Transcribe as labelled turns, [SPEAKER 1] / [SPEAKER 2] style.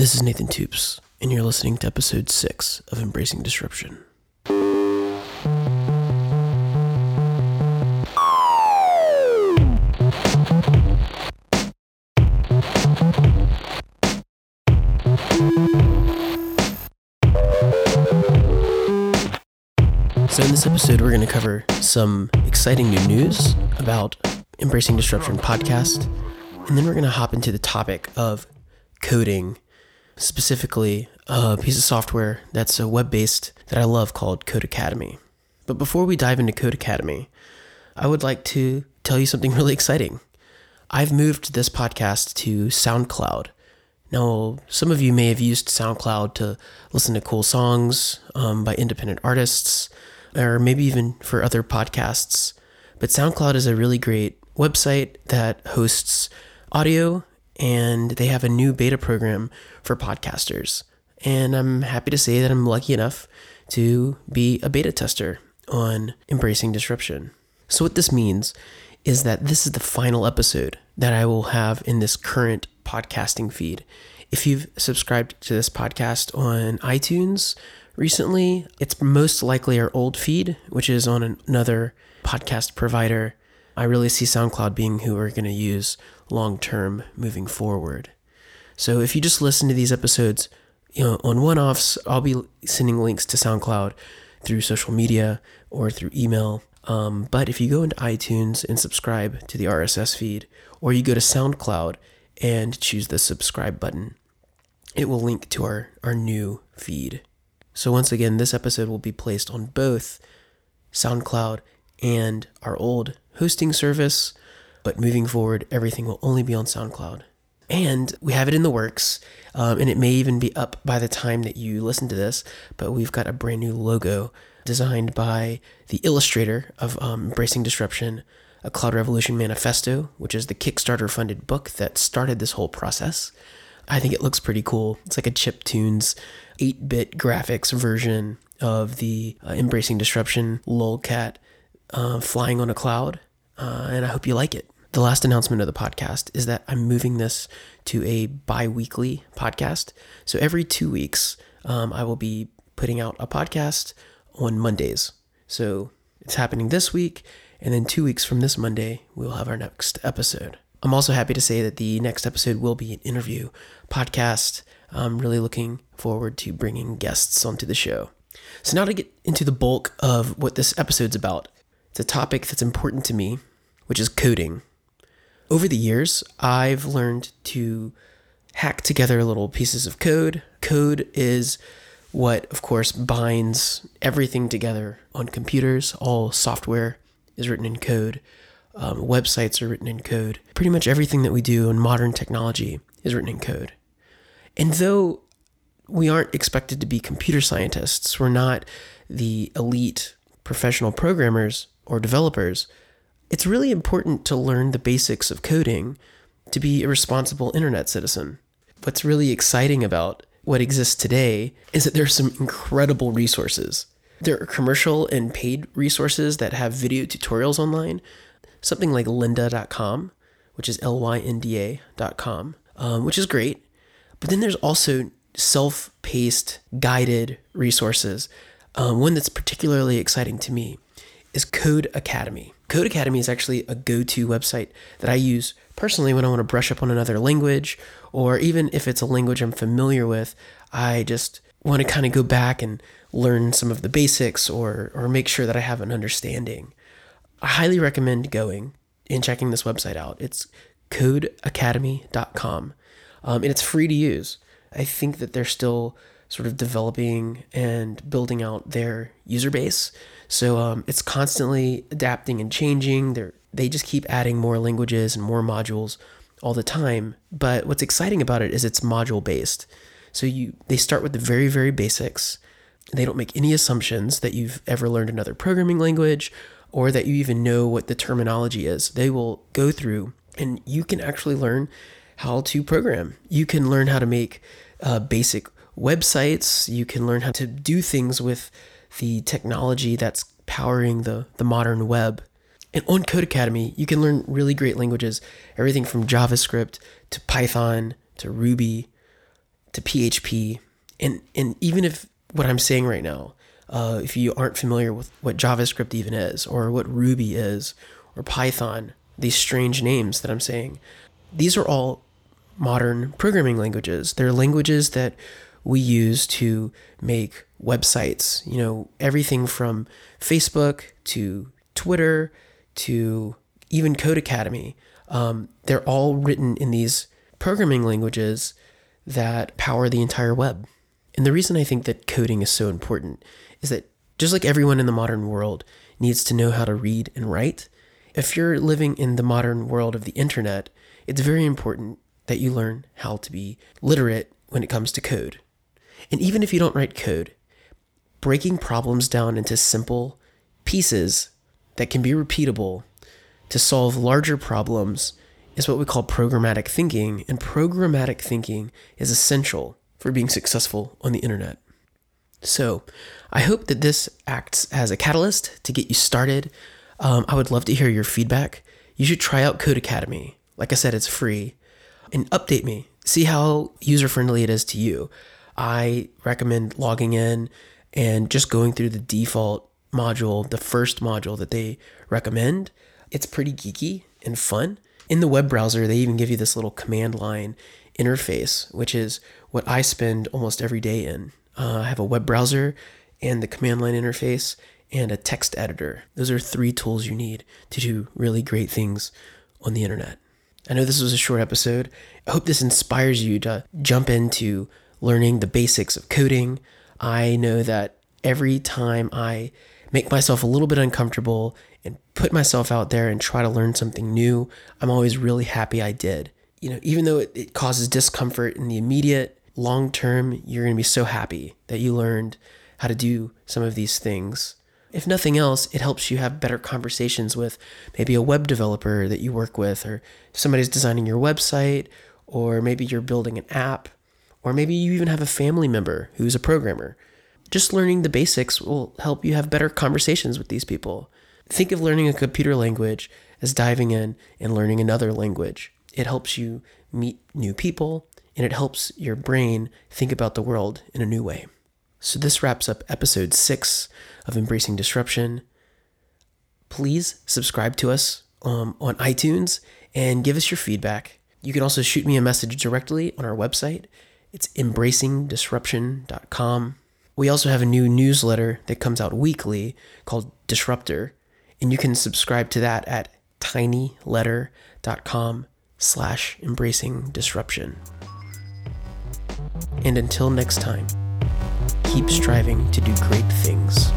[SPEAKER 1] This is Nathan Toups, and you're listening to episode 6 of Embracing Disruption. So, in this episode, we're going to cover some exciting new news about Embracing Disruption podcast, and then we're going to hop into the topic of coding specifically a piece of software that's web based that I love called Codecademy. But before we dive into Codecademy, I would like to tell you something really exciting. I've moved this podcast to SoundCloud. Now, some of you may have used SoundCloud to listen to cool songs um, by independent artists, or maybe even for other podcasts. But SoundCloud is a really great website that hosts audio and they have a new beta program for podcasters. And I'm happy to say that I'm lucky enough to be a beta tester on Embracing Disruption. So, what this means is that this is the final episode that I will have in this current podcasting feed. If you've subscribed to this podcast on iTunes recently, it's most likely our old feed, which is on another podcast provider. I really see SoundCloud being who we're going to use long term moving forward. So if you just listen to these episodes, you know, on one offs, I'll be sending links to SoundCloud through social media or through email. Um, but if you go into iTunes and subscribe to the RSS feed, or you go to SoundCloud and choose the subscribe button, it will link to our, our new feed. So, once again, this episode will be placed on both SoundCloud and our old hosting service, but moving forward, everything will only be on SoundCloud. And we have it in the works, um, and it may even be up by the time that you listen to this, but we've got a brand new logo designed by the illustrator of um, Embracing Disruption, a Cloud Revolution Manifesto, which is the Kickstarter funded book that started this whole process. I think it looks pretty cool. It's like a chip tunes 8 bit graphics version of the uh, Embracing Disruption lolcat uh, flying on a cloud, uh, and I hope you like it. The last announcement of the podcast is that I'm moving this to a bi weekly podcast. So every two weeks, um, I will be putting out a podcast on Mondays. So it's happening this week, and then two weeks from this Monday, we'll have our next episode. I'm also happy to say that the next episode will be an interview podcast. I'm really looking forward to bringing guests onto the show. So, now to get into the bulk of what this episode's about, it's a topic that's important to me, which is coding. Over the years, I've learned to hack together little pieces of code. Code is what, of course, binds everything together on computers. All software is written in code. Um, websites are written in code. Pretty much everything that we do in modern technology is written in code. And though we aren't expected to be computer scientists, we're not the elite professional programmers or developers, it's really important to learn the basics of coding to be a responsible internet citizen. What's really exciting about what exists today is that there are some incredible resources. There are commercial and paid resources that have video tutorials online, something like lynda.com, which is L Y N D A.com, um, which is great. But then there's also self paced, guided resources. Um, one that's particularly exciting to me is Codecademy. Codecademy is actually a go to website that I use personally when I want to brush up on another language, or even if it's a language I'm familiar with, I just want to kind of go back and learn some of the basics or, or make sure that I have an understanding. I highly recommend going and checking this website out. It's codecademy.com um, and it's free to use. I think that they're still sort of developing and building out their user base. So um, it's constantly adapting and changing. They they just keep adding more languages and more modules all the time. But what's exciting about it is it's module based. So you they start with the very very basics. They don't make any assumptions that you've ever learned another programming language or that you even know what the terminology is. They will go through and you can actually learn how to program. You can learn how to make uh, basic websites. You can learn how to do things with the technology that's powering the, the modern web. And on Codecademy, you can learn really great languages, everything from JavaScript to Python to Ruby. to PHP, and and even if what I'm saying right now, uh, if you aren't familiar with what JavaScript even is, or what Ruby is, or Python, these strange names that I'm saying, these are all modern programming languages. They're languages that we use to make websites. You know, everything from Facebook to Twitter to even Codecademy. Um, they're all written in these programming languages that power the entire web. And the reason I think that coding is so important is that just like everyone in the modern world needs to know how to read and write, if you're living in the modern world of the internet, it's very important that you learn how to be literate when it comes to code. And even if you don't write code, breaking problems down into simple pieces that can be repeatable to solve larger problems is what we call programmatic thinking. And programmatic thinking is essential for being successful on the internet. So I hope that this acts as a catalyst to get you started. Um, I would love to hear your feedback. You should try out Codecademy. Like I said, it's free. And update me. See how user friendly it is to you. I recommend logging in and just going through the default module, the first module that they recommend. It's pretty geeky and fun. In the web browser, they even give you this little command line interface, which is what I spend almost every day in. Uh, I have a web browser and the command line interface and a text editor. Those are three tools you need to do really great things on the internet. I know this was a short episode. I hope this inspires you to jump into learning the basics of coding. I know that every time I make myself a little bit uncomfortable and put myself out there and try to learn something new, I'm always really happy I did. You know, even though it, it causes discomfort in the immediate, long term, you're going to be so happy that you learned how to do some of these things. If nothing else, it helps you have better conversations with maybe a web developer that you work with, or somebody's designing your website, or maybe you're building an app, or maybe you even have a family member who's a programmer. Just learning the basics will help you have better conversations with these people. Think of learning a computer language as diving in and learning another language. It helps you meet new people and it helps your brain think about the world in a new way. So, this wraps up episode six of Embracing Disruption. Please subscribe to us um, on iTunes and give us your feedback. You can also shoot me a message directly on our website. It's embracingdisruption.com. We also have a new newsletter that comes out weekly called Disruptor, and you can subscribe to that at tinyletter.com slash embracing disruption. And until next time, keep striving to do great things.